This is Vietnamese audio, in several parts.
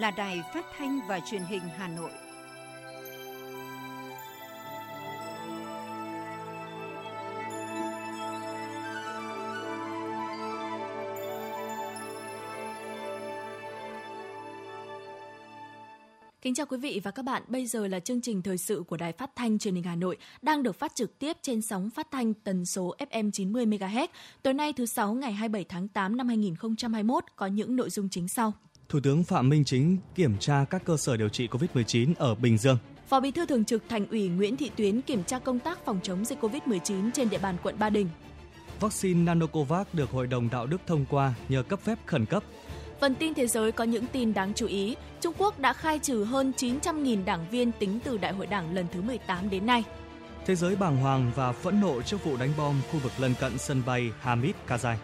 Là đài phát thanh và truyền hình Hà Nội. Kính chào quý vị và các bạn. Bây giờ là chương trình thời sự của Đài Phát thanh Truyền hình Hà Nội đang được phát trực tiếp trên sóng phát thanh tần số FM 90 MHz. Tối nay thứ sáu ngày 27 tháng 8 năm 2021 có những nội dung chính sau. Thủ tướng Phạm Minh Chính kiểm tra các cơ sở điều trị COVID-19 ở Bình Dương. Phó Bí thư Thường trực Thành ủy Nguyễn Thị Tuyến kiểm tra công tác phòng chống dịch COVID-19 trên địa bàn quận Ba Đình. Vaccine Nanocovax được Hội đồng Đạo đức thông qua nhờ cấp phép khẩn cấp. Phần tin thế giới có những tin đáng chú ý. Trung Quốc đã khai trừ hơn 900.000 đảng viên tính từ Đại hội Đảng lần thứ 18 đến nay. Thế giới bàng hoàng và phẫn nộ trước vụ đánh bom khu vực lân cận sân bay Hamid Karzai.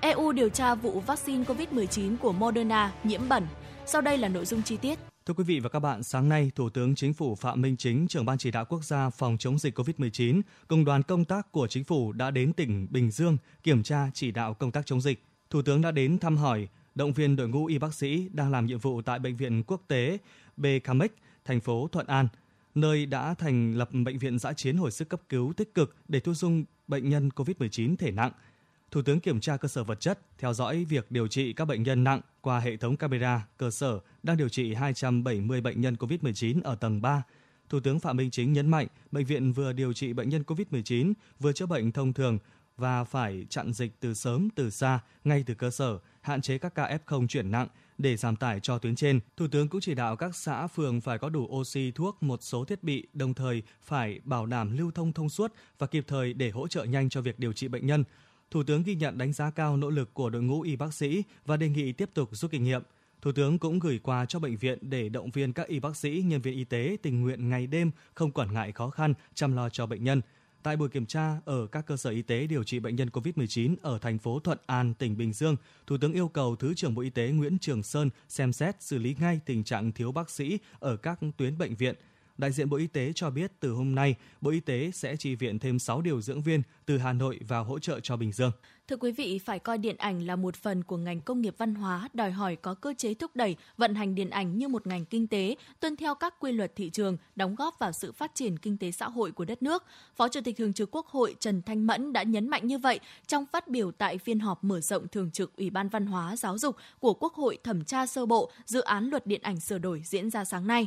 EU điều tra vụ vaccine COVID-19 của Moderna nhiễm bẩn. Sau đây là nội dung chi tiết. Thưa quý vị và các bạn, sáng nay, Thủ tướng Chính phủ Phạm Minh Chính, trưởng ban chỉ đạo quốc gia phòng chống dịch COVID-19, cùng đoàn công tác của Chính phủ đã đến tỉnh Bình Dương kiểm tra chỉ đạo công tác chống dịch. Thủ tướng đã đến thăm hỏi, động viên đội ngũ y bác sĩ đang làm nhiệm vụ tại Bệnh viện Quốc tế BKMX, thành phố Thuận An, nơi đã thành lập bệnh viện giã chiến hồi sức cấp cứu tích cực để thu dung bệnh nhân COVID-19 thể nặng – Thủ tướng kiểm tra cơ sở vật chất, theo dõi việc điều trị các bệnh nhân nặng qua hệ thống camera cơ sở đang điều trị 270 bệnh nhân COVID-19 ở tầng 3. Thủ tướng Phạm Minh Chính nhấn mạnh, bệnh viện vừa điều trị bệnh nhân COVID-19, vừa chữa bệnh thông thường và phải chặn dịch từ sớm từ xa ngay từ cơ sở, hạn chế các ca F0 chuyển nặng để giảm tải cho tuyến trên. Thủ tướng cũng chỉ đạo các xã phường phải có đủ oxy thuốc, một số thiết bị, đồng thời phải bảo đảm lưu thông thông suốt và kịp thời để hỗ trợ nhanh cho việc điều trị bệnh nhân. Thủ tướng ghi nhận đánh giá cao nỗ lực của đội ngũ y bác sĩ và đề nghị tiếp tục rút kinh nghiệm. Thủ tướng cũng gửi quà cho bệnh viện để động viên các y bác sĩ, nhân viên y tế tình nguyện ngày đêm không quản ngại khó khăn chăm lo cho bệnh nhân. Tại buổi kiểm tra ở các cơ sở y tế điều trị bệnh nhân COVID-19 ở thành phố Thuận An, tỉnh Bình Dương, Thủ tướng yêu cầu Thứ trưởng Bộ Y tế Nguyễn Trường Sơn xem xét xử lý ngay tình trạng thiếu bác sĩ ở các tuyến bệnh viện – đại diện Bộ Y tế cho biết từ hôm nay, Bộ Y tế sẽ chi viện thêm 6 điều dưỡng viên từ Hà Nội vào hỗ trợ cho Bình Dương. Thưa quý vị, phải coi điện ảnh là một phần của ngành công nghiệp văn hóa, đòi hỏi có cơ chế thúc đẩy vận hành điện ảnh như một ngành kinh tế, tuân theo các quy luật thị trường, đóng góp vào sự phát triển kinh tế xã hội của đất nước. Phó Chủ tịch Thường trực Quốc hội Trần Thanh Mẫn đã nhấn mạnh như vậy trong phát biểu tại phiên họp mở rộng Thường trực Ủy ban Văn hóa Giáo dục của Quốc hội thẩm tra sơ bộ dự án luật điện ảnh sửa đổi diễn ra sáng nay.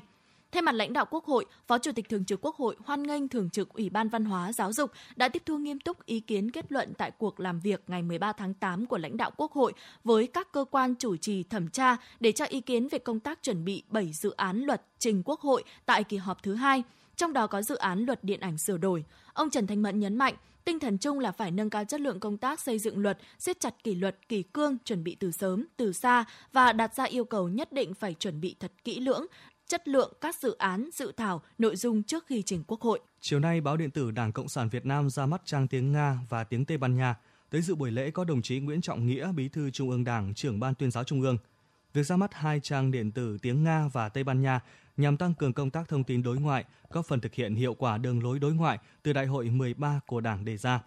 Thay mặt lãnh đạo Quốc hội, Phó Chủ tịch Thường trực Quốc hội hoan nghênh Thường trực Ủy ban Văn hóa Giáo dục đã tiếp thu nghiêm túc ý kiến kết luận tại cuộc làm việc ngày 13 tháng 8 của lãnh đạo Quốc hội với các cơ quan chủ trì thẩm tra để cho ý kiến về công tác chuẩn bị 7 dự án luật trình Quốc hội tại kỳ họp thứ hai, trong đó có dự án luật điện ảnh sửa đổi. Ông Trần Thanh Mẫn nhấn mạnh, Tinh thần chung là phải nâng cao chất lượng công tác xây dựng luật, siết chặt kỷ luật, kỷ cương, chuẩn bị từ sớm, từ xa và đặt ra yêu cầu nhất định phải chuẩn bị thật kỹ lưỡng chất lượng các dự án, dự thảo, nội dung trước khi trình Quốc hội. Chiều nay, báo điện tử Đảng Cộng sản Việt Nam ra mắt trang tiếng Nga và tiếng Tây Ban Nha. Tới dự buổi lễ có đồng chí Nguyễn Trọng Nghĩa, Bí thư Trung ương Đảng, trưởng ban tuyên giáo Trung ương. Việc ra mắt hai trang điện tử tiếng Nga và Tây Ban Nha nhằm tăng cường công tác thông tin đối ngoại, góp phần thực hiện hiệu quả đường lối đối ngoại từ Đại hội 13 của Đảng đề ra.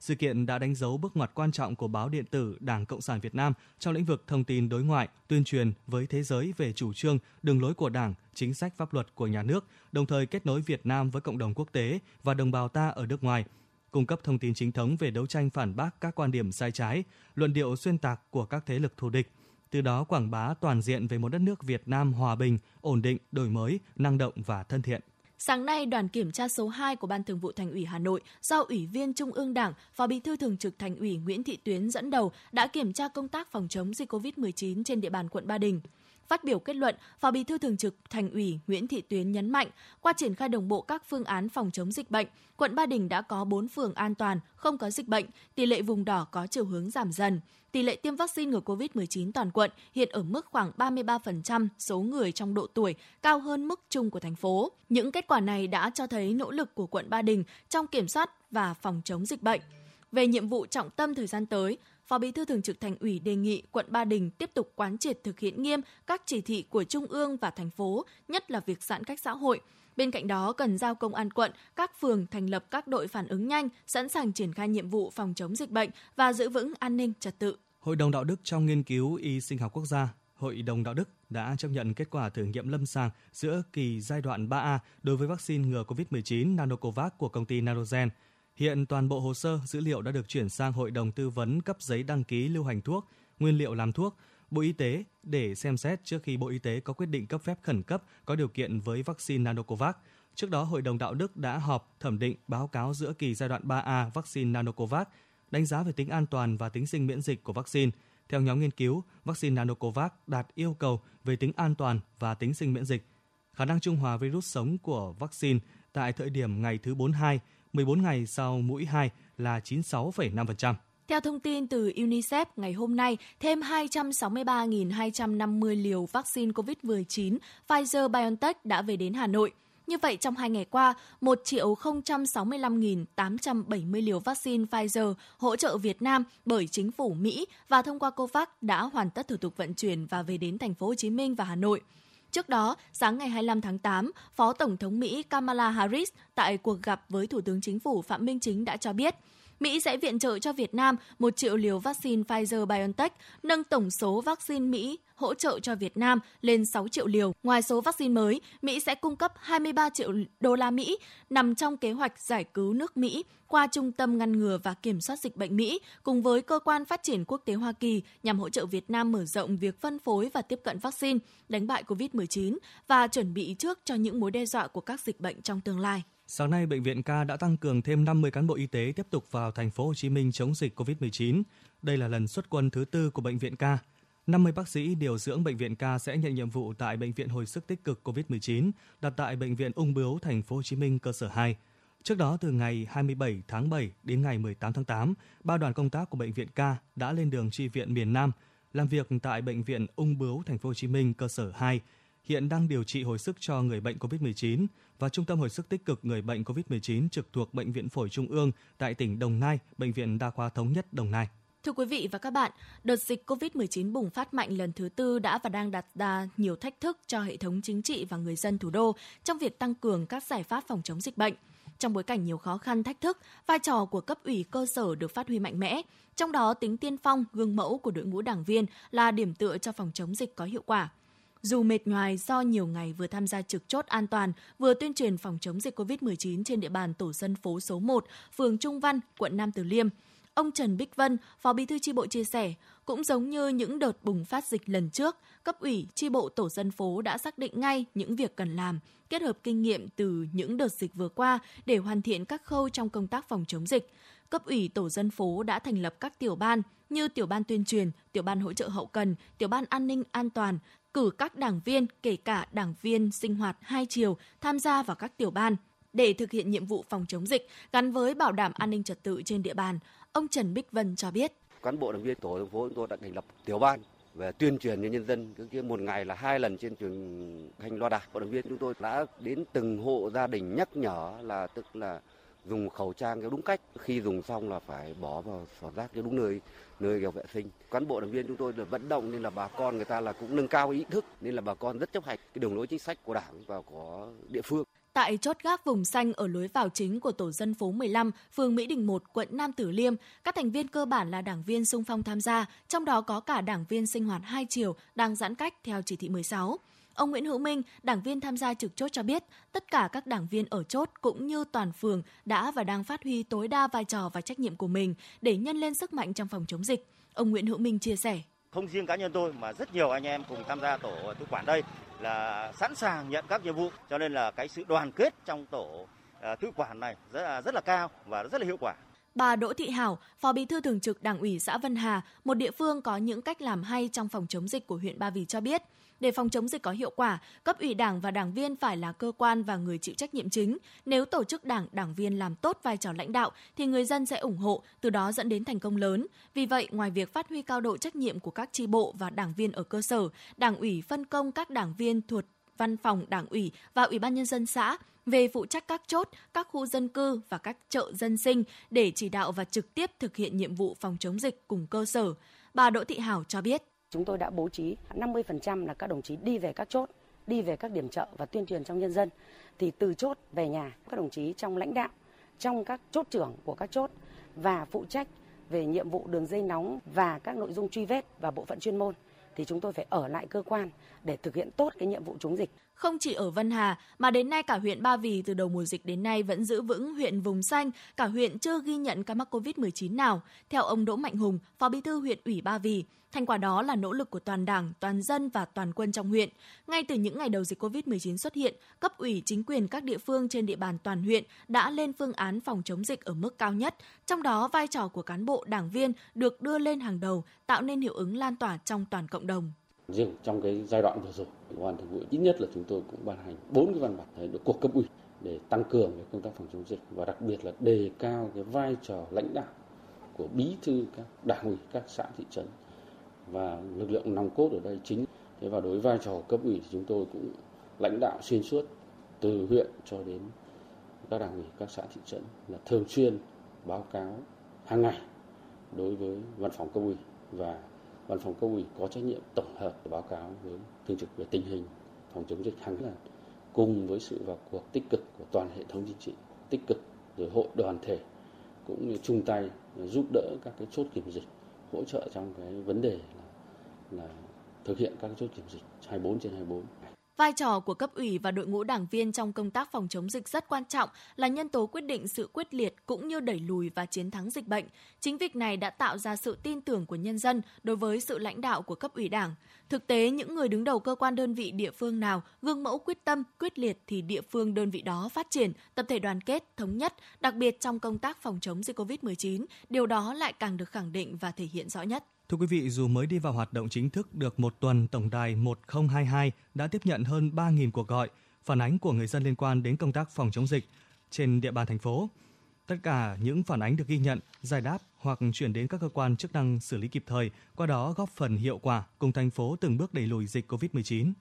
Sự kiện đã đánh dấu bước ngoặt quan trọng của báo điện tử Đảng Cộng sản Việt Nam trong lĩnh vực thông tin đối ngoại, tuyên truyền với thế giới về chủ trương, đường lối của Đảng, chính sách pháp luật của nhà nước, đồng thời kết nối Việt Nam với cộng đồng quốc tế và đồng bào ta ở nước ngoài cung cấp thông tin chính thống về đấu tranh phản bác các quan điểm sai trái, luận điệu xuyên tạc của các thế lực thù địch, từ đó quảng bá toàn diện về một đất nước Việt Nam hòa bình, ổn định, đổi mới, năng động và thân thiện. Sáng nay, đoàn kiểm tra số 2 của Ban Thường vụ Thành ủy Hà Nội do Ủy viên Trung ương Đảng, Phó Bí thư Thường trực Thành ủy Nguyễn Thị Tuyến dẫn đầu đã kiểm tra công tác phòng chống dịch COVID-19 trên địa bàn quận Ba Đình. Phát biểu kết luận, Phó Bí thư Thường trực Thành ủy Nguyễn Thị Tuyến nhấn mạnh, qua triển khai đồng bộ các phương án phòng chống dịch bệnh, quận Ba Đình đã có 4 phường an toàn, không có dịch bệnh, tỷ lệ vùng đỏ có chiều hướng giảm dần. Tỷ lệ tiêm vaccine ngừa COVID-19 toàn quận hiện ở mức khoảng 33% số người trong độ tuổi, cao hơn mức chung của thành phố. Những kết quả này đã cho thấy nỗ lực của quận Ba Đình trong kiểm soát và phòng chống dịch bệnh. Về nhiệm vụ trọng tâm thời gian tới, Phó Bí thư Thường trực Thành ủy đề nghị quận Ba Đình tiếp tục quán triệt thực hiện nghiêm các chỉ thị của Trung ương và thành phố, nhất là việc giãn cách xã hội. Bên cạnh đó, cần giao công an quận, các phường thành lập các đội phản ứng nhanh, sẵn sàng triển khai nhiệm vụ phòng chống dịch bệnh và giữ vững an ninh trật tự. Hội đồng đạo đức trong nghiên cứu y sinh học quốc gia, Hội đồng đạo đức đã chấp nhận kết quả thử nghiệm lâm sàng giữa kỳ giai đoạn 3A đối với vaccine ngừa COVID-19 Nanocovax của công ty Nanogen. Hiện toàn bộ hồ sơ dữ liệu đã được chuyển sang Hội đồng tư vấn cấp giấy đăng ký lưu hành thuốc, nguyên liệu làm thuốc, Bộ Y tế để xem xét trước khi Bộ Y tế có quyết định cấp phép khẩn cấp có điều kiện với vaccine Nanocovax. Trước đó, Hội đồng Đạo đức đã họp thẩm định báo cáo giữa kỳ giai đoạn 3A vaccine Nanocovax, đánh giá về tính an toàn và tính sinh miễn dịch của vaccine. Theo nhóm nghiên cứu, vaccine Nanocovax đạt yêu cầu về tính an toàn và tính sinh miễn dịch. Khả năng trung hòa virus sống của vaccine tại thời điểm ngày thứ 42, 14 ngày sau mũi 2 là 96,5%. Theo thông tin từ UNICEF, ngày hôm nay, thêm 263.250 liều vaccine COVID-19 Pfizer-BioNTech đã về đến Hà Nội. Như vậy, trong hai ngày qua, 1 triệu 065.870 liều vaccine Pfizer hỗ trợ Việt Nam bởi chính phủ Mỹ và thông qua COVAX đã hoàn tất thủ tục vận chuyển và về đến thành phố Hồ Chí Minh và Hà Nội. Trước đó, sáng ngày 25 tháng 8, Phó Tổng thống Mỹ Kamala Harris tại cuộc gặp với Thủ tướng Chính phủ Phạm Minh Chính đã cho biết – Mỹ sẽ viện trợ cho Việt Nam 1 triệu liều vaccine Pfizer-BioNTech, nâng tổng số vaccine Mỹ hỗ trợ cho Việt Nam lên 6 triệu liều. Ngoài số vaccine mới, Mỹ sẽ cung cấp 23 triệu đô la Mỹ nằm trong kế hoạch giải cứu nước Mỹ qua Trung tâm ngăn ngừa và kiểm soát dịch bệnh Mỹ cùng với cơ quan phát triển quốc tế Hoa Kỳ nhằm hỗ trợ Việt Nam mở rộng việc phân phối và tiếp cận vaccine, đánh bại COVID-19 và chuẩn bị trước cho những mối đe dọa của các dịch bệnh trong tương lai. Sáng nay, bệnh viện K đã tăng cường thêm 50 cán bộ y tế tiếp tục vào thành phố Hồ Chí Minh chống dịch COVID-19. Đây là lần xuất quân thứ tư của bệnh viện K. 50 bác sĩ điều dưỡng bệnh viện K sẽ nhận nhiệm vụ tại bệnh viện hồi sức tích cực COVID-19 đặt tại bệnh viện Ung Bướu thành phố Hồ Chí Minh cơ sở 2. Trước đó từ ngày 27 tháng 7 đến ngày 18 tháng 8, ba đoàn công tác của bệnh viện K đã lên đường chi viện miền Nam làm việc tại bệnh viện Ung Bướu thành phố Hồ Chí Minh cơ sở 2 hiện đang điều trị hồi sức cho người bệnh COVID-19 và Trung tâm hồi sức tích cực người bệnh COVID-19 trực thuộc Bệnh viện Phổi Trung ương tại tỉnh Đồng Nai, Bệnh viện Đa khoa Thống nhất Đồng Nai. Thưa quý vị và các bạn, đợt dịch COVID-19 bùng phát mạnh lần thứ tư đã và đang đặt ra nhiều thách thức cho hệ thống chính trị và người dân thủ đô trong việc tăng cường các giải pháp phòng chống dịch bệnh. Trong bối cảnh nhiều khó khăn thách thức, vai trò của cấp ủy cơ sở được phát huy mạnh mẽ, trong đó tính tiên phong, gương mẫu của đội ngũ đảng viên là điểm tựa cho phòng chống dịch có hiệu quả. Dù mệt nhoài do nhiều ngày vừa tham gia trực chốt an toàn, vừa tuyên truyền phòng chống dịch COVID-19 trên địa bàn tổ dân phố số 1, phường Trung Văn, quận Nam Từ Liêm, ông Trần Bích Vân, Phó Bí thư chi bộ chia sẻ, cũng giống như những đợt bùng phát dịch lần trước, cấp ủy, chi bộ tổ dân phố đã xác định ngay những việc cần làm, kết hợp kinh nghiệm từ những đợt dịch vừa qua để hoàn thiện các khâu trong công tác phòng chống dịch. Cấp ủy tổ dân phố đã thành lập các tiểu ban như tiểu ban tuyên truyền, tiểu ban hỗ trợ hậu cần, tiểu ban an ninh an toàn, cử các đảng viên, kể cả đảng viên sinh hoạt hai chiều tham gia vào các tiểu ban để thực hiện nhiệm vụ phòng chống dịch gắn với bảo đảm an ninh trật tự trên địa bàn. Ông Trần Bích Vân cho biết. Cán bộ đảng viên tổ dân phố chúng tôi đã thành lập tiểu ban về tuyên truyền cho nhân dân cứ một ngày là hai lần trên truyền hành loa đài. Bộ đảng viên chúng tôi đã đến từng hộ gia đình nhắc nhở là tức là dùng khẩu trang theo đúng cách. Khi dùng xong là phải bỏ vào xỏ rác cho đúng nơi nơi kiểu vệ sinh. Cán bộ đảng viên chúng tôi được vận động nên là bà con người ta là cũng nâng cao ý thức nên là bà con rất chấp hành cái đường lối chính sách của đảng và của địa phương. Tại chốt gác vùng xanh ở lối vào chính của tổ dân phố 15, phường Mỹ Đình 1, quận Nam Tử Liêm, các thành viên cơ bản là đảng viên sung phong tham gia, trong đó có cả đảng viên sinh hoạt hai chiều đang giãn cách theo chỉ thị 16. Ông Nguyễn Hữu Minh, đảng viên tham gia trực chốt cho biết, tất cả các đảng viên ở chốt cũng như toàn phường đã và đang phát huy tối đa vai trò và trách nhiệm của mình để nhân lên sức mạnh trong phòng chống dịch. Ông Nguyễn Hữu Minh chia sẻ. Không riêng cá nhân tôi mà rất nhiều anh em cùng tham gia tổ tự quản đây là sẵn sàng nhận các nhiệm vụ cho nên là cái sự đoàn kết trong tổ à, tự quản này rất là rất là cao và rất là hiệu quả. Bà Đỗ Thị Hảo, Phó Bí thư Thường trực Đảng ủy xã Vân Hà, một địa phương có những cách làm hay trong phòng chống dịch của huyện Ba Vì cho biết, để phòng chống dịch có hiệu quả, cấp ủy đảng và đảng viên phải là cơ quan và người chịu trách nhiệm chính. Nếu tổ chức đảng, đảng viên làm tốt vai trò lãnh đạo thì người dân sẽ ủng hộ, từ đó dẫn đến thành công lớn. Vì vậy, ngoài việc phát huy cao độ trách nhiệm của các tri bộ và đảng viên ở cơ sở, đảng ủy phân công các đảng viên thuộc văn phòng đảng ủy và ủy ban nhân dân xã về phụ trách các chốt, các khu dân cư và các chợ dân sinh để chỉ đạo và trực tiếp thực hiện nhiệm vụ phòng chống dịch cùng cơ sở. Bà Đỗ Thị Hảo cho biết. Chúng tôi đã bố trí 50% là các đồng chí đi về các chốt, đi về các điểm chợ và tuyên truyền trong nhân dân. Thì từ chốt về nhà, các đồng chí trong lãnh đạo, trong các chốt trưởng của các chốt và phụ trách về nhiệm vụ đường dây nóng và các nội dung truy vết và bộ phận chuyên môn thì chúng tôi phải ở lại cơ quan để thực hiện tốt cái nhiệm vụ chống dịch. Không chỉ ở Vân Hà, mà đến nay cả huyện Ba Vì từ đầu mùa dịch đến nay vẫn giữ vững huyện vùng xanh, cả huyện chưa ghi nhận ca mắc COVID-19 nào. Theo ông Đỗ Mạnh Hùng, Phó Bí thư huyện ủy Ba Vì, Thành quả đó là nỗ lực của toàn Đảng, toàn dân và toàn quân trong huyện. Ngay từ những ngày đầu dịch COVID-19 xuất hiện, cấp ủy chính quyền các địa phương trên địa bàn toàn huyện đã lên phương án phòng chống dịch ở mức cao nhất, trong đó vai trò của cán bộ đảng viên được đưa lên hàng đầu, tạo nên hiệu ứng lan tỏa trong toàn cộng đồng. Riêng trong cái giai đoạn vừa rồi, Công an Thường vụ ít nhất là chúng tôi cũng ban hành bốn cái văn bản được cuộc cấp ủy để tăng cường cái công tác phòng chống dịch và đặc biệt là đề cao cái vai trò lãnh đạo của bí thư các đảng ủy các xã thị trấn và lực lượng nòng cốt ở đây chính. Thế và đối với vai trò cấp ủy thì chúng tôi cũng lãnh đạo xuyên suốt từ huyện cho đến các đảng ủy các xã thị trấn là thường xuyên báo cáo hàng ngày đối với văn phòng cấp ủy và văn phòng công ủy có trách nhiệm tổng hợp báo cáo với thường trực về tình hình phòng chống dịch hàng là cùng với sự vào cuộc tích cực của toàn hệ thống chính trị tích cực rồi hội đoàn thể cũng như chung tay giúp đỡ các cái chốt kiểm dịch hỗ trợ trong cái vấn đề là, là thực hiện các chốt kiểm dịch 24 trên 24. Vai trò của cấp ủy và đội ngũ đảng viên trong công tác phòng chống dịch rất quan trọng, là nhân tố quyết định sự quyết liệt cũng như đẩy lùi và chiến thắng dịch bệnh. Chính việc này đã tạo ra sự tin tưởng của nhân dân đối với sự lãnh đạo của cấp ủy đảng. Thực tế, những người đứng đầu cơ quan đơn vị địa phương nào gương mẫu quyết tâm, quyết liệt thì địa phương đơn vị đó phát triển, tập thể đoàn kết, thống nhất, đặc biệt trong công tác phòng chống dịch COVID-19, điều đó lại càng được khẳng định và thể hiện rõ nhất. Thưa quý vị, dù mới đi vào hoạt động chính thức được một tuần, Tổng đài 1022 đã tiếp nhận hơn 3.000 cuộc gọi, phản ánh của người dân liên quan đến công tác phòng chống dịch trên địa bàn thành phố. Tất cả những phản ánh được ghi nhận, giải đáp hoặc chuyển đến các cơ quan chức năng xử lý kịp thời, qua đó góp phần hiệu quả cùng thành phố từng bước đẩy lùi dịch COVID-19.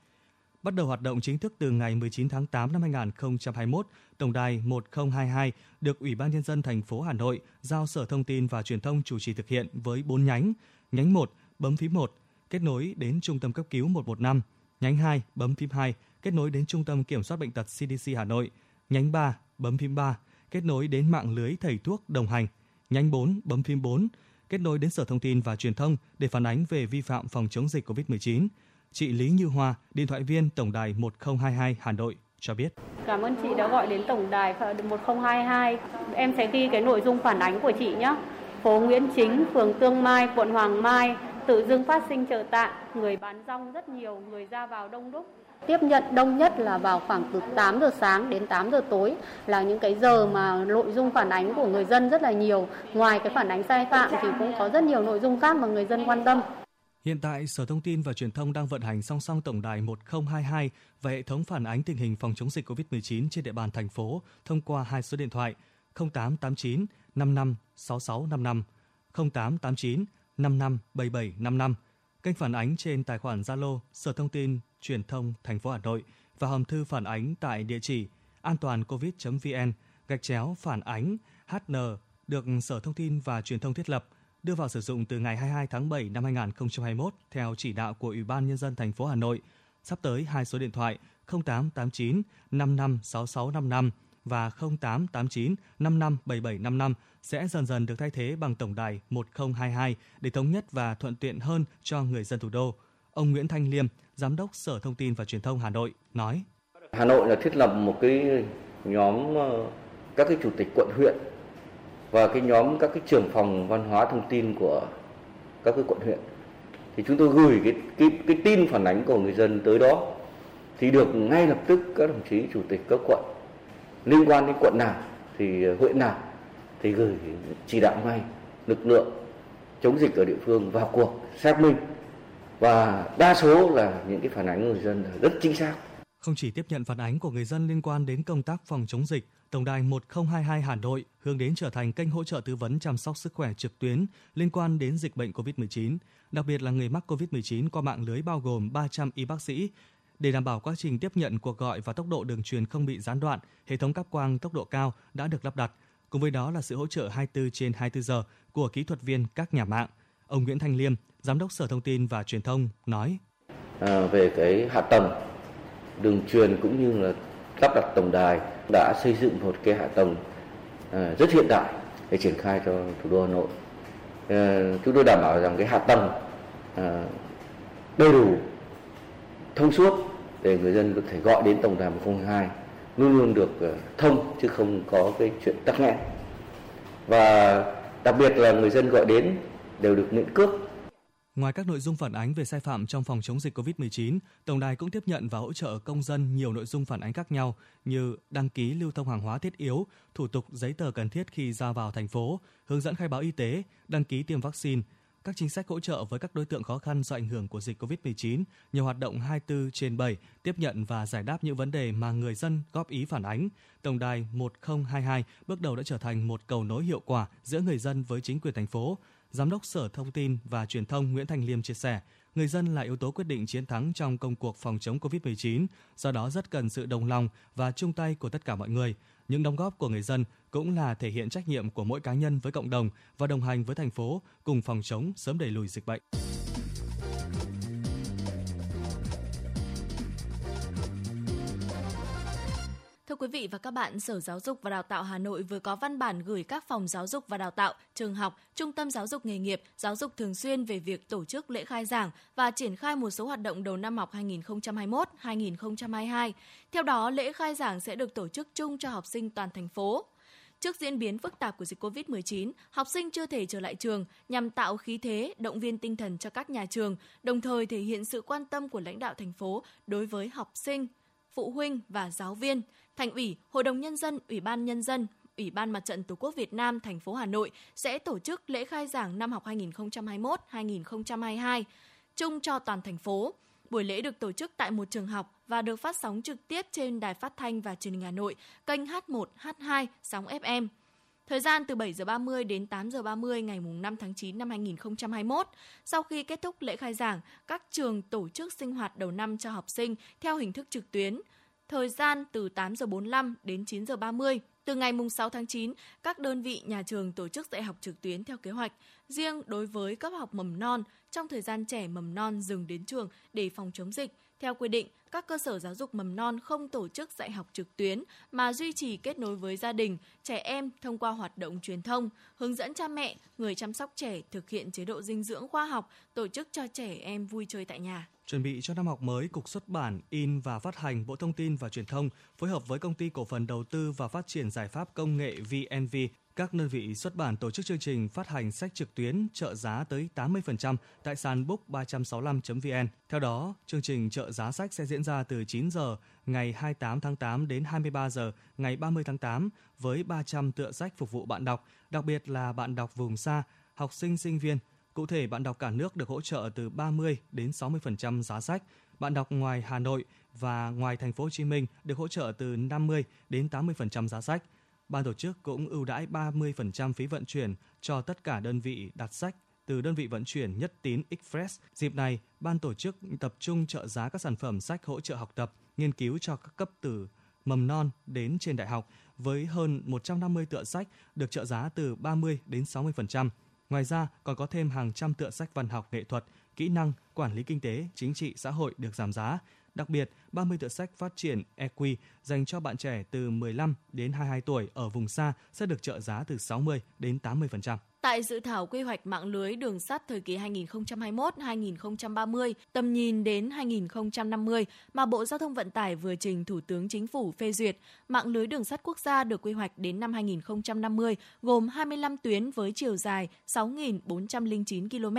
Bắt đầu hoạt động chính thức từ ngày 19 tháng 8 năm 2021, tổng đài 1022 được Ủy ban nhân dân thành phố Hà Nội giao Sở Thông tin và Truyền thông chủ trì thực hiện với 4 nhánh Nhánh 1, bấm phím 1, kết nối đến Trung tâm cấp cứu 115. Nhánh 2, bấm phím 2, kết nối đến Trung tâm Kiểm soát Bệnh tật CDC Hà Nội. Nhánh 3, bấm phím 3, kết nối đến mạng lưới thầy thuốc đồng hành. Nhánh 4, bấm phím 4, kết nối đến Sở Thông tin và Truyền thông để phản ánh về vi phạm phòng chống dịch COVID-19. Chị Lý Như Hoa, điện thoại viên Tổng đài 1022 Hà Nội cho biết. Cảm ơn chị đã gọi đến Tổng đài 1022. Em sẽ ghi cái nội dung phản ánh của chị nhé phố Nguyễn Chính, phường Tương Mai, quận Hoàng Mai tự dưng phát sinh chợ tạm, người bán rong rất nhiều, người ra vào đông đúc. Tiếp nhận đông nhất là vào khoảng từ 8 giờ sáng đến 8 giờ tối là những cái giờ mà nội dung phản ánh của người dân rất là nhiều. Ngoài cái phản ánh sai phạm thì cũng có rất nhiều nội dung khác mà người dân quan tâm. Hiện tại, Sở Thông tin và Truyền thông đang vận hành song song tổng đài 1022 và hệ thống phản ánh tình hình phòng chống dịch COVID-19 trên địa bàn thành phố thông qua hai số điện thoại 0889 55 6655 0889 55 7755, kênh phản ánh trên tài khoản Zalo Sở Thông tin Truyền thông thành phố Hà Nội và hòm thư phản ánh tại địa chỉ an toàn covid.vn gạch chéo phản ánh HN được Sở Thông tin và Truyền thông thiết lập đưa vào sử dụng từ ngày 22 tháng 7 năm 2021 theo chỉ đạo của Ủy ban nhân dân thành phố Hà Nội. Sắp tới hai số điện thoại 0889 556655 và 0889 557755 sẽ dần dần được thay thế bằng tổng đài 1022 để thống nhất và thuận tiện hơn cho người dân thủ đô. Ông Nguyễn Thanh Liêm, Giám đốc Sở Thông tin và Truyền thông Hà Nội nói: Hà Nội là thiết lập một cái nhóm ờ, các cái chủ tịch quận huyện và cái nhóm các cái trưởng phòng văn hóa thông tin của các cái quận huyện thì chúng tôi gửi cái cái cái tin phản ánh của người dân tới đó thì được ngay lập tức các đồng chí chủ tịch các quận liên quan đến quận nào thì ờ, huyện nào thì gửi chỉ đạo ngay lực lượng chống dịch ở địa phương vào cuộc xác minh và đa số là những cái phản ánh của người dân rất chính xác. Không chỉ tiếp nhận phản ánh của người dân liên quan đến công tác phòng chống dịch, Tổng đài 1022 Hà Nội hướng đến trở thành kênh hỗ trợ tư vấn chăm sóc sức khỏe trực tuyến liên quan đến dịch bệnh COVID-19, đặc biệt là người mắc COVID-19 qua mạng lưới bao gồm 300 y bác sĩ, để đảm bảo quá trình tiếp nhận cuộc gọi và tốc độ đường truyền không bị gián đoạn, hệ thống cáp quang tốc độ cao đã được lắp đặt. Cùng với đó là sự hỗ trợ 24 trên 24 giờ của kỹ thuật viên các nhà mạng. Ông Nguyễn Thanh Liêm, Giám đốc Sở Thông tin và Truyền thông nói: à, về cái hạ tầng đường truyền cũng như là lắp đặt tổng đài đã xây dựng một cái hạ tầng à, rất hiện đại để triển khai cho thủ đô Hà Nội. À, chúng tôi đảm bảo rằng cái hạ tầng à, đầy đủ, thông suốt để người dân có thể gọi đến tổng đài 102 luôn luôn được ờ, thông chứ không có cái chuyện tắc nghẽn. Và đặc biệt là người dân gọi đến đều được miễn cước Ngoài các nội dung phản ánh về sai phạm trong phòng chống dịch COVID-19, Tổng đài cũng tiếp nhận và hỗ trợ công dân nhiều nội dung phản ánh khác nhau như đăng ký lưu thông hàng hóa thiết yếu, thủ tục giấy tờ cần thiết khi ra vào thành phố, hướng dẫn khai báo y tế, đăng ký tiêm vaccine, các chính sách hỗ trợ với các đối tượng khó khăn do ảnh hưởng của dịch COVID-19, nhiều hoạt động 24 trên 7 tiếp nhận và giải đáp những vấn đề mà người dân góp ý phản ánh. Tổng đài 1022 bước đầu đã trở thành một cầu nối hiệu quả giữa người dân với chính quyền thành phố, Giám đốc Sở Thông tin và Truyền thông Nguyễn Thành Liêm chia sẻ, người dân là yếu tố quyết định chiến thắng trong công cuộc phòng chống COVID-19, do đó rất cần sự đồng lòng và chung tay của tất cả mọi người. Những đóng góp của người dân cũng là thể hiện trách nhiệm của mỗi cá nhân với cộng đồng và đồng hành với thành phố cùng phòng chống sớm đẩy lùi dịch bệnh. Thưa quý vị và các bạn, Sở Giáo dục và Đào tạo Hà Nội vừa có văn bản gửi các phòng giáo dục và đào tạo, trường học, trung tâm giáo dục nghề nghiệp, giáo dục thường xuyên về việc tổ chức lễ khai giảng và triển khai một số hoạt động đầu năm học 2021-2022. Theo đó, lễ khai giảng sẽ được tổ chức chung cho học sinh toàn thành phố. Trước diễn biến phức tạp của dịch COVID-19, học sinh chưa thể trở lại trường nhằm tạo khí thế, động viên tinh thần cho các nhà trường, đồng thời thể hiện sự quan tâm của lãnh đạo thành phố đối với học sinh, phụ huynh và giáo viên. Thành ủy, Hội đồng Nhân dân, Ủy ban Nhân dân, Ủy ban Mặt trận Tổ quốc Việt Nam thành phố Hà Nội sẽ tổ chức lễ khai giảng năm học 2021-2022 chung cho toàn thành phố. Buổi lễ được tổ chức tại một trường học và được phát sóng trực tiếp trên Đài Phát thanh và Truyền hình Hà Nội, kênh H1, H2, sóng FM. Thời gian từ 7 giờ 30 đến 8 giờ 30 ngày 5 tháng 9 năm 2021. Sau khi kết thúc lễ khai giảng, các trường tổ chức sinh hoạt đầu năm cho học sinh theo hình thức trực tuyến. Thời gian từ 8 giờ 45 đến 9 giờ 30. Từ ngày 6 tháng 9, các đơn vị nhà trường tổ chức dạy học trực tuyến theo kế hoạch. Riêng đối với cấp học mầm non, trong thời gian trẻ mầm non dừng đến trường để phòng chống dịch, theo quy định, các cơ sở giáo dục mầm non không tổ chức dạy học trực tuyến mà duy trì kết nối với gia đình, trẻ em thông qua hoạt động truyền thông, hướng dẫn cha mẹ, người chăm sóc trẻ thực hiện chế độ dinh dưỡng khoa học, tổ chức cho trẻ em vui chơi tại nhà. Chuẩn bị cho năm học mới, Cục xuất bản, in và phát hành Bộ Thông tin và Truyền thông phối hợp với Công ty Cổ phần Đầu tư và Phát triển Giải pháp Công nghệ VNV các đơn vị xuất bản tổ chức chương trình phát hành sách trực tuyến trợ giá tới 80% tại sàn book365.vn. Theo đó, chương trình trợ giá sách sẽ diễn ra từ 9 giờ ngày 28 tháng 8 đến 23 giờ ngày 30 tháng 8 với 300 tựa sách phục vụ bạn đọc, đặc biệt là bạn đọc vùng xa, học sinh sinh viên. Cụ thể, bạn đọc cả nước được hỗ trợ từ 30 đến 60% giá sách. Bạn đọc ngoài Hà Nội và ngoài thành phố Hồ Chí Minh được hỗ trợ từ 50 đến 80% giá sách ban tổ chức cũng ưu đãi 30% phí vận chuyển cho tất cả đơn vị đặt sách từ đơn vị vận chuyển Nhất Tín Express. Dịp này, ban tổ chức tập trung trợ giá các sản phẩm sách hỗ trợ học tập, nghiên cứu cho các cấp từ mầm non đến trên đại học với hơn 150 tựa sách được trợ giá từ 30 đến 60%. Ngoài ra, còn có thêm hàng trăm tựa sách văn học nghệ thuật, kỹ năng, quản lý kinh tế, chính trị, xã hội được giảm giá. Đặc biệt, 30 tựa sách phát triển EQ dành cho bạn trẻ từ 15 đến 22 tuổi ở vùng xa sẽ được trợ giá từ 60 đến 80%. Tại dự thảo quy hoạch mạng lưới đường sắt thời kỳ 2021-2030, tầm nhìn đến 2050 mà Bộ Giao thông Vận tải vừa trình Thủ tướng Chính phủ phê duyệt, mạng lưới đường sắt quốc gia được quy hoạch đến năm 2050 gồm 25 tuyến với chiều dài 6.409 km.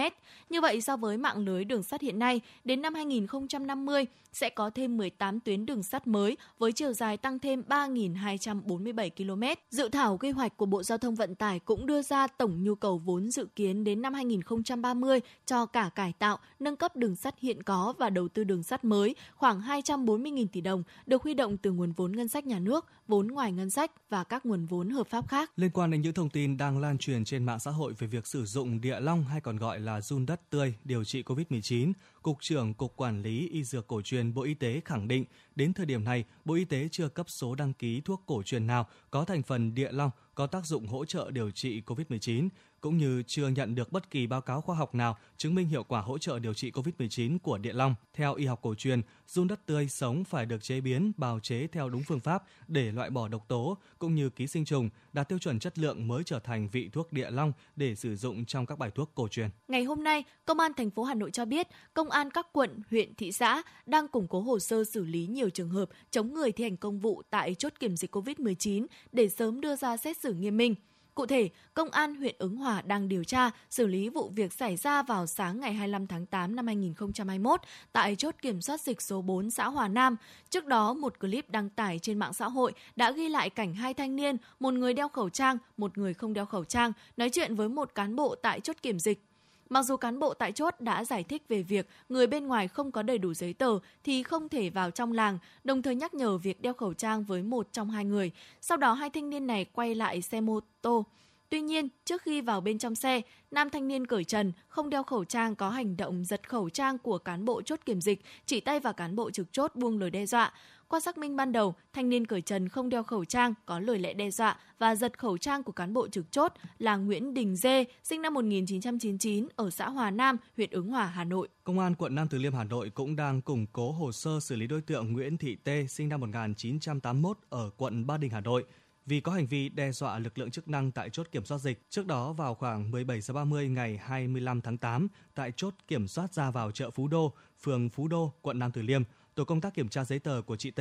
Như vậy so với mạng lưới đường sắt hiện nay, đến năm 2050 sẽ có thêm 18 tuyến đường sắt mới với chiều dài tăng thêm 3.247 km. Dự thảo quy hoạch của Bộ Giao thông Vận tải cũng đưa ra tổng nhu cầu vốn dự kiến đến năm 2030 cho cả cải tạo, nâng cấp đường sắt hiện có và đầu tư đường sắt mới khoảng 240.000 tỷ đồng được huy động từ nguồn vốn ngân sách nhà nước, vốn ngoài ngân sách và các nguồn vốn hợp pháp khác. Liên quan đến những thông tin đang lan truyền trên mạng xã hội về việc sử dụng địa long hay còn gọi là run đất tươi điều trị COVID-19, Cục trưởng Cục Quản lý Y Dược Cổ truyền Bộ Y tế khẳng định đến thời điểm này, Bộ Y tế chưa cấp số đăng ký thuốc cổ truyền nào có thành phần địa long có tác dụng hỗ trợ điều trị COVID-19 cũng như chưa nhận được bất kỳ báo cáo khoa học nào chứng minh hiệu quả hỗ trợ điều trị COVID-19 của địa long. Theo y học cổ truyền, run đất tươi sống phải được chế biến, bào chế theo đúng phương pháp để loại bỏ độc tố cũng như ký sinh trùng, đạt tiêu chuẩn chất lượng mới trở thành vị thuốc địa long để sử dụng trong các bài thuốc cổ truyền. Ngày hôm nay, Công an thành phố Hà Nội cho biết, công an các quận, huyện, thị xã đang củng cố hồ sơ xử lý nhiều trường hợp chống người thi hành công vụ tại chốt kiểm dịch COVID-19 để sớm đưa ra xét xử nghiêm minh. Cụ thể, Công an huyện Ứng Hòa đang điều tra xử lý vụ việc xảy ra vào sáng ngày 25 tháng 8 năm 2021 tại chốt kiểm soát dịch số 4 xã Hòa Nam. Trước đó, một clip đăng tải trên mạng xã hội đã ghi lại cảnh hai thanh niên, một người đeo khẩu trang, một người không đeo khẩu trang, nói chuyện với một cán bộ tại chốt kiểm dịch. Mặc dù cán bộ tại chốt đã giải thích về việc người bên ngoài không có đầy đủ giấy tờ thì không thể vào trong làng, đồng thời nhắc nhở việc đeo khẩu trang với một trong hai người. Sau đó hai thanh niên này quay lại xe mô tô. Tuy nhiên, trước khi vào bên trong xe, nam thanh niên cởi trần, không đeo khẩu trang có hành động giật khẩu trang của cán bộ chốt kiểm dịch, chỉ tay vào cán bộ trực chốt buông lời đe dọa. Qua xác minh ban đầu, thanh niên cởi trần không đeo khẩu trang, có lời lẽ đe dọa và giật khẩu trang của cán bộ trực chốt là Nguyễn Đình Dê, sinh năm 1999 ở xã Hòa Nam, huyện Ứng Hòa, Hà Nội. Công an quận Nam Từ Liêm Hà Nội cũng đang củng cố hồ sơ xử lý đối tượng Nguyễn Thị Tê, sinh năm 1981 ở quận Ba Đình, Hà Nội vì có hành vi đe dọa lực lượng chức năng tại chốt kiểm soát dịch. Trước đó vào khoảng 17 giờ 30 ngày 25 tháng 8 tại chốt kiểm soát ra vào chợ Phú Đô, phường Phú Đô, quận Nam Từ Liêm, tổ công tác kiểm tra giấy tờ của chị T.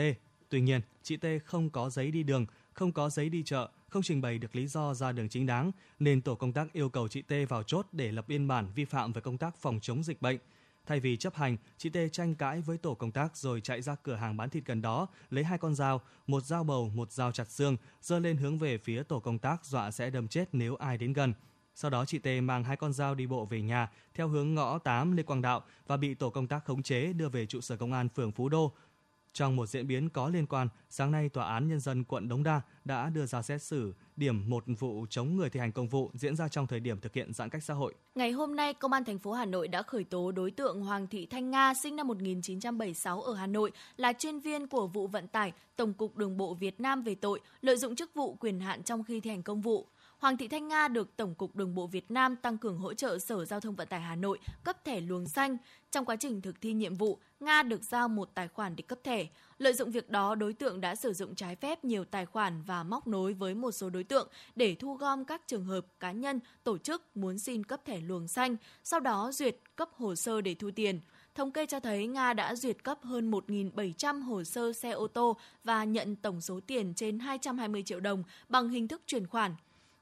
Tuy nhiên, chị T không có giấy đi đường, không có giấy đi chợ, không trình bày được lý do ra đường chính đáng, nên tổ công tác yêu cầu chị T vào chốt để lập biên bản vi phạm về công tác phòng chống dịch bệnh. Thay vì chấp hành, chị T tranh cãi với tổ công tác rồi chạy ra cửa hàng bán thịt gần đó, lấy hai con dao, một dao bầu, một dao chặt xương, giơ lên hướng về phía tổ công tác dọa sẽ đâm chết nếu ai đến gần. Sau đó chị T mang hai con dao đi bộ về nhà theo hướng ngõ 8 Lê Quang Đạo và bị tổ công tác khống chế đưa về trụ sở công an phường Phú Đô. Trong một diễn biến có liên quan, sáng nay Tòa án Nhân dân quận Đống Đa đã đưa ra xét xử điểm một vụ chống người thi hành công vụ diễn ra trong thời điểm thực hiện giãn cách xã hội. Ngày hôm nay, Công an thành phố Hà Nội đã khởi tố đối tượng Hoàng Thị Thanh Nga sinh năm 1976 ở Hà Nội là chuyên viên của vụ vận tải Tổng cục Đường bộ Việt Nam về tội lợi dụng chức vụ quyền hạn trong khi thi hành công vụ. Hoàng Thị Thanh Nga được Tổng cục Đường bộ Việt Nam tăng cường hỗ trợ Sở Giao thông Vận tải Hà Nội cấp thẻ luồng xanh. Trong quá trình thực thi nhiệm vụ, Nga được giao một tài khoản để cấp thẻ. Lợi dụng việc đó, đối tượng đã sử dụng trái phép nhiều tài khoản và móc nối với một số đối tượng để thu gom các trường hợp cá nhân, tổ chức muốn xin cấp thẻ luồng xanh, sau đó duyệt cấp hồ sơ để thu tiền. Thống kê cho thấy Nga đã duyệt cấp hơn 1.700 hồ sơ xe ô tô và nhận tổng số tiền trên 220 triệu đồng bằng hình thức chuyển khoản.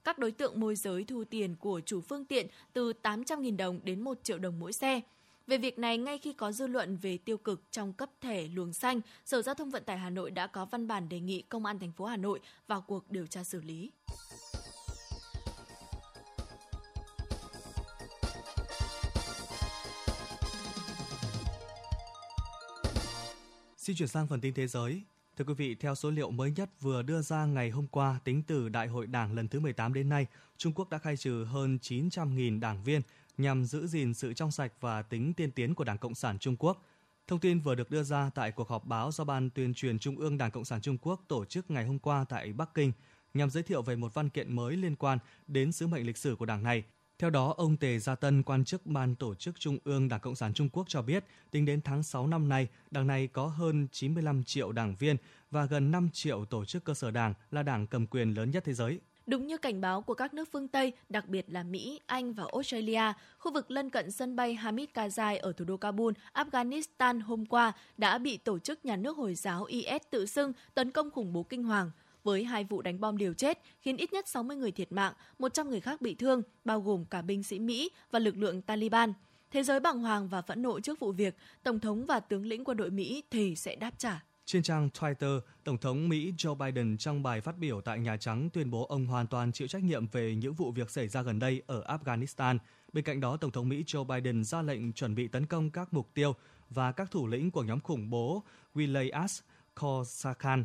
Các đối tượng môi giới thu tiền của chủ phương tiện từ 800.000 đồng đến 1 triệu đồng mỗi xe. Về việc này, ngay khi có dư luận về tiêu cực trong cấp thẻ luồng xanh, Sở Giao thông Vận tải Hà Nội đã có văn bản đề nghị Công an thành phố Hà Nội vào cuộc điều tra xử lý. Xin chuyển sang phần tin thế giới. Thưa quý vị, theo số liệu mới nhất vừa đưa ra ngày hôm qua, tính từ Đại hội Đảng lần thứ 18 đến nay, Trung Quốc đã khai trừ hơn 900.000 đảng viên nhằm giữ gìn sự trong sạch và tính tiên tiến của Đảng Cộng sản Trung Quốc. Thông tin vừa được đưa ra tại cuộc họp báo do Ban tuyên truyền Trung ương Đảng Cộng sản Trung Quốc tổ chức ngày hôm qua tại Bắc Kinh nhằm giới thiệu về một văn kiện mới liên quan đến sứ mệnh lịch sử của đảng này theo đó, ông Tề Gia Tân, quan chức Ban Tổ chức Trung ương Đảng Cộng sản Trung Quốc cho biết, tính đến tháng 6 năm nay, đảng này có hơn 95 triệu đảng viên và gần 5 triệu tổ chức cơ sở đảng là đảng cầm quyền lớn nhất thế giới. Đúng như cảnh báo của các nước phương Tây, đặc biệt là Mỹ, Anh và Australia, khu vực lân cận sân bay Hamid Karzai ở thủ đô Kabul, Afghanistan hôm qua đã bị tổ chức nhà nước Hồi giáo IS tự xưng tấn công khủng bố kinh hoàng với hai vụ đánh bom liều chết, khiến ít nhất 60 người thiệt mạng, 100 người khác bị thương, bao gồm cả binh sĩ Mỹ và lực lượng Taliban. Thế giới bàng hoàng và phẫn nộ trước vụ việc, Tổng thống và tướng lĩnh quân đội Mỹ thì sẽ đáp trả. Trên trang Twitter, Tổng thống Mỹ Joe Biden trong bài phát biểu tại Nhà Trắng tuyên bố ông hoàn toàn chịu trách nhiệm về những vụ việc xảy ra gần đây ở Afghanistan. Bên cạnh đó, Tổng thống Mỹ Joe Biden ra lệnh chuẩn bị tấn công các mục tiêu và các thủ lĩnh của nhóm khủng bố Wilayat Khorasan,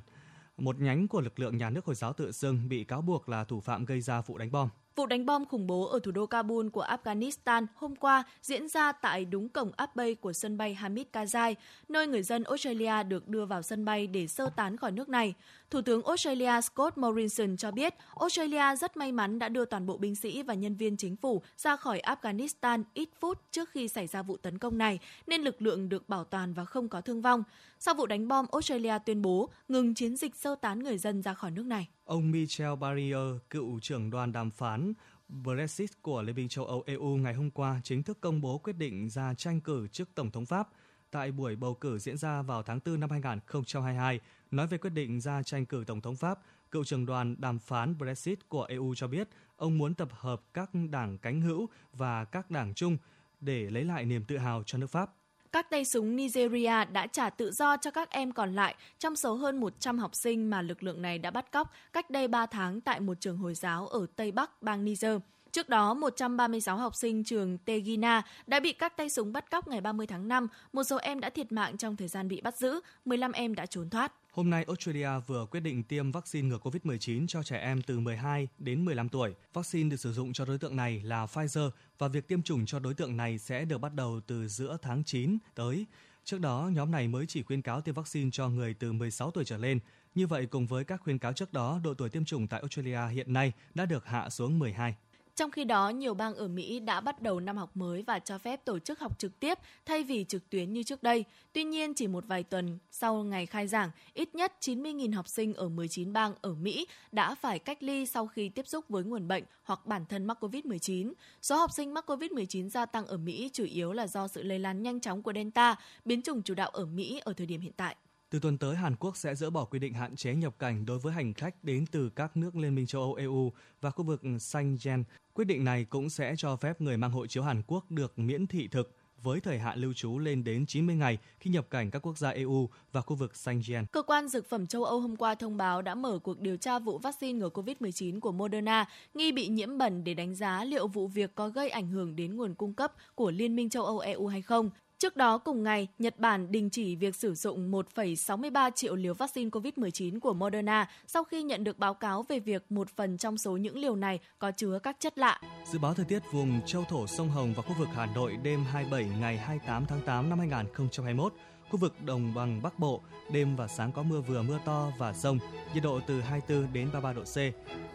một nhánh của lực lượng nhà nước Hồi giáo tự xưng bị cáo buộc là thủ phạm gây ra vụ đánh bom. Vụ đánh bom khủng bố ở thủ đô Kabul của Afghanistan hôm qua diễn ra tại đúng cổng áp bay của sân bay Hamid Karzai, nơi người dân Australia được đưa vào sân bay để sơ tán khỏi nước này. Thủ tướng Australia Scott Morrison cho biết Australia rất may mắn đã đưa toàn bộ binh sĩ và nhân viên chính phủ ra khỏi Afghanistan ít phút trước khi xảy ra vụ tấn công này, nên lực lượng được bảo toàn và không có thương vong. Sau vụ đánh bom, Australia tuyên bố ngừng chiến dịch sơ tán người dân ra khỏi nước này. Ông Michel Barnier, cựu trưởng đoàn đàm phán Brexit của Liên minh châu Âu EU ngày hôm qua chính thức công bố quyết định ra tranh cử chức Tổng thống Pháp tại buổi bầu cử diễn ra vào tháng 4 năm 2022. Nói về quyết định ra tranh cử Tổng thống Pháp, cựu trưởng đoàn đàm phán Brexit của EU cho biết ông muốn tập hợp các đảng cánh hữu và các đảng chung để lấy lại niềm tự hào cho nước Pháp các tay súng Nigeria đã trả tự do cho các em còn lại trong số hơn 100 học sinh mà lực lượng này đã bắt cóc cách đây 3 tháng tại một trường Hồi giáo ở Tây Bắc bang Niger. Trước đó, 136 học sinh trường Tegina đã bị các tay súng bắt cóc ngày 30 tháng 5. Một số em đã thiệt mạng trong thời gian bị bắt giữ, 15 em đã trốn thoát. Hôm nay, Australia vừa quyết định tiêm vaccine ngừa COVID-19 cho trẻ em từ 12 đến 15 tuổi. Vaccine được sử dụng cho đối tượng này là Pfizer và việc tiêm chủng cho đối tượng này sẽ được bắt đầu từ giữa tháng 9 tới. Trước đó, nhóm này mới chỉ khuyên cáo tiêm vaccine cho người từ 16 tuổi trở lên. Như vậy, cùng với các khuyên cáo trước đó, độ tuổi tiêm chủng tại Australia hiện nay đã được hạ xuống 12. Trong khi đó, nhiều bang ở Mỹ đã bắt đầu năm học mới và cho phép tổ chức học trực tiếp thay vì trực tuyến như trước đây. Tuy nhiên, chỉ một vài tuần sau ngày khai giảng, ít nhất 90.000 học sinh ở 19 bang ở Mỹ đã phải cách ly sau khi tiếp xúc với nguồn bệnh hoặc bản thân mắc COVID-19. Số học sinh mắc COVID-19 gia tăng ở Mỹ chủ yếu là do sự lây lan nhanh chóng của Delta, biến chủng chủ đạo ở Mỹ ở thời điểm hiện tại. Từ tuần tới, Hàn Quốc sẽ dỡ bỏ quy định hạn chế nhập cảnh đối với hành khách đến từ các nước Liên minh châu Âu EU và khu vực Schengen. Quyết định này cũng sẽ cho phép người mang hộ chiếu Hàn Quốc được miễn thị thực với thời hạn lưu trú lên đến 90 ngày khi nhập cảnh các quốc gia EU và khu vực Schengen. Cơ quan Dược phẩm châu Âu hôm qua thông báo đã mở cuộc điều tra vụ vaccine ngừa COVID-19 của Moderna nghi bị nhiễm bẩn để đánh giá liệu vụ việc có gây ảnh hưởng đến nguồn cung cấp của Liên minh châu Âu EU hay không. Trước đó cùng ngày, Nhật Bản đình chỉ việc sử dụng 1,63 triệu liều vaccine COVID-19 của Moderna sau khi nhận được báo cáo về việc một phần trong số những liều này có chứa các chất lạ. Dự báo thời tiết vùng châu thổ sông Hồng và khu vực Hà Nội đêm 27 ngày 28 tháng 8 năm 2021 Khu vực đồng bằng Bắc Bộ, đêm và sáng có mưa vừa mưa to và rông, nhiệt độ từ 24 đến 33 độ C.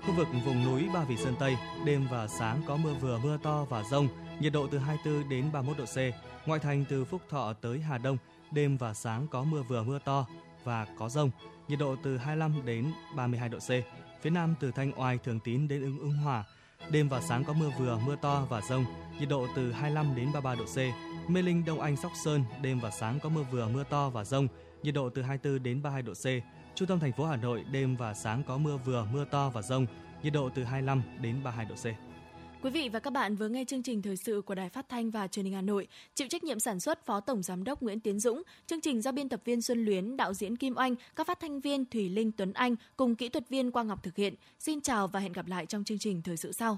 Khu vực vùng núi Ba Vì Sơn Tây, đêm và sáng có mưa vừa mưa to và rông, nhiệt độ từ 24 đến 31 độ C. Ngoại thành từ Phúc Thọ tới Hà Đông, đêm và sáng có mưa vừa mưa to và có rông, nhiệt độ từ 25 đến 32 độ C. Phía Nam từ Thanh Oai, Thường Tín đến Ứng Ứng Hòa, đêm và sáng có mưa vừa mưa to và rông, nhiệt độ từ 25 đến 33 độ C. Mê Linh, Đông Anh, Sóc Sơn, đêm và sáng có mưa vừa mưa to và rông, nhiệt độ từ 24 đến 32 độ C. Trung tâm thành phố Hà Nội, đêm và sáng có mưa vừa mưa to và rông, nhiệt độ từ 25 đến 32 độ C. Quý vị và các bạn vừa nghe chương trình thời sự của Đài Phát thanh và Truyền hình Hà Nội, chịu trách nhiệm sản xuất Phó Tổng giám đốc Nguyễn Tiến Dũng, chương trình do biên tập viên Xuân Luyến, đạo diễn Kim Oanh, các phát thanh viên Thủy Linh Tuấn Anh cùng kỹ thuật viên Quang Ngọc thực hiện. Xin chào và hẹn gặp lại trong chương trình thời sự sau.